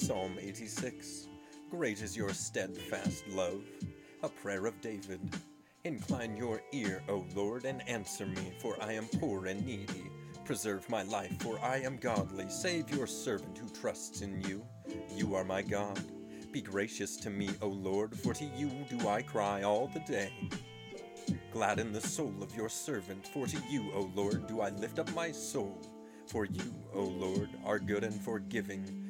Psalm 86. Great is your steadfast love, a prayer of David. Incline your ear, O Lord, and answer me, for I am poor and needy. Preserve my life, for I am godly. Save your servant who trusts in you. You are my God. Be gracious to me, O Lord, for to you do I cry all the day. Gladden the soul of your servant, for to you, O Lord, do I lift up my soul. For you, O Lord, are good and forgiving,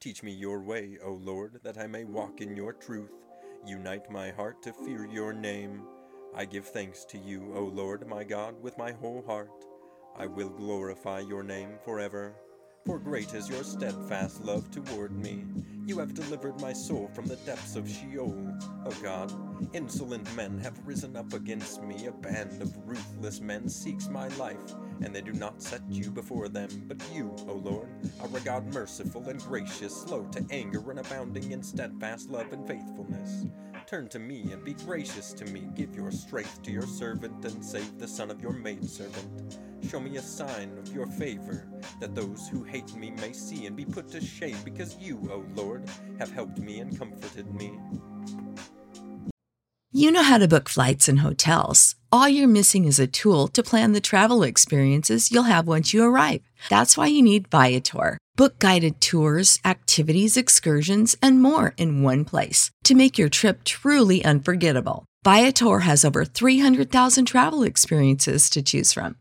Teach me your way, O Lord, that I may walk in your truth. Unite my heart to fear your name. I give thanks to you, O Lord my God, with my whole heart. I will glorify your name forever. For great is your steadfast love toward me. You have delivered my soul from the depths of Sheol. O God, insolent men have risen up against me. A band of ruthless men seeks my life, and they do not set you before them. But you, O Lord, are a God merciful and gracious, slow to anger and abounding in steadfast love and faithfulness. Turn to me and be gracious to me. Give your strength to your servant and save the son of your maidservant. Show me a sign of your favor, that those who hate me may see and be put to shame, because you, O Lord, have helped me and comforted me. You know how to book flights and hotels. All you're missing is a tool to plan the travel experiences you'll have once you arrive. That's why you need Viator. Book guided tours, activities, excursions, and more in one place to make your trip truly unforgettable. Viator has over 300,000 travel experiences to choose from.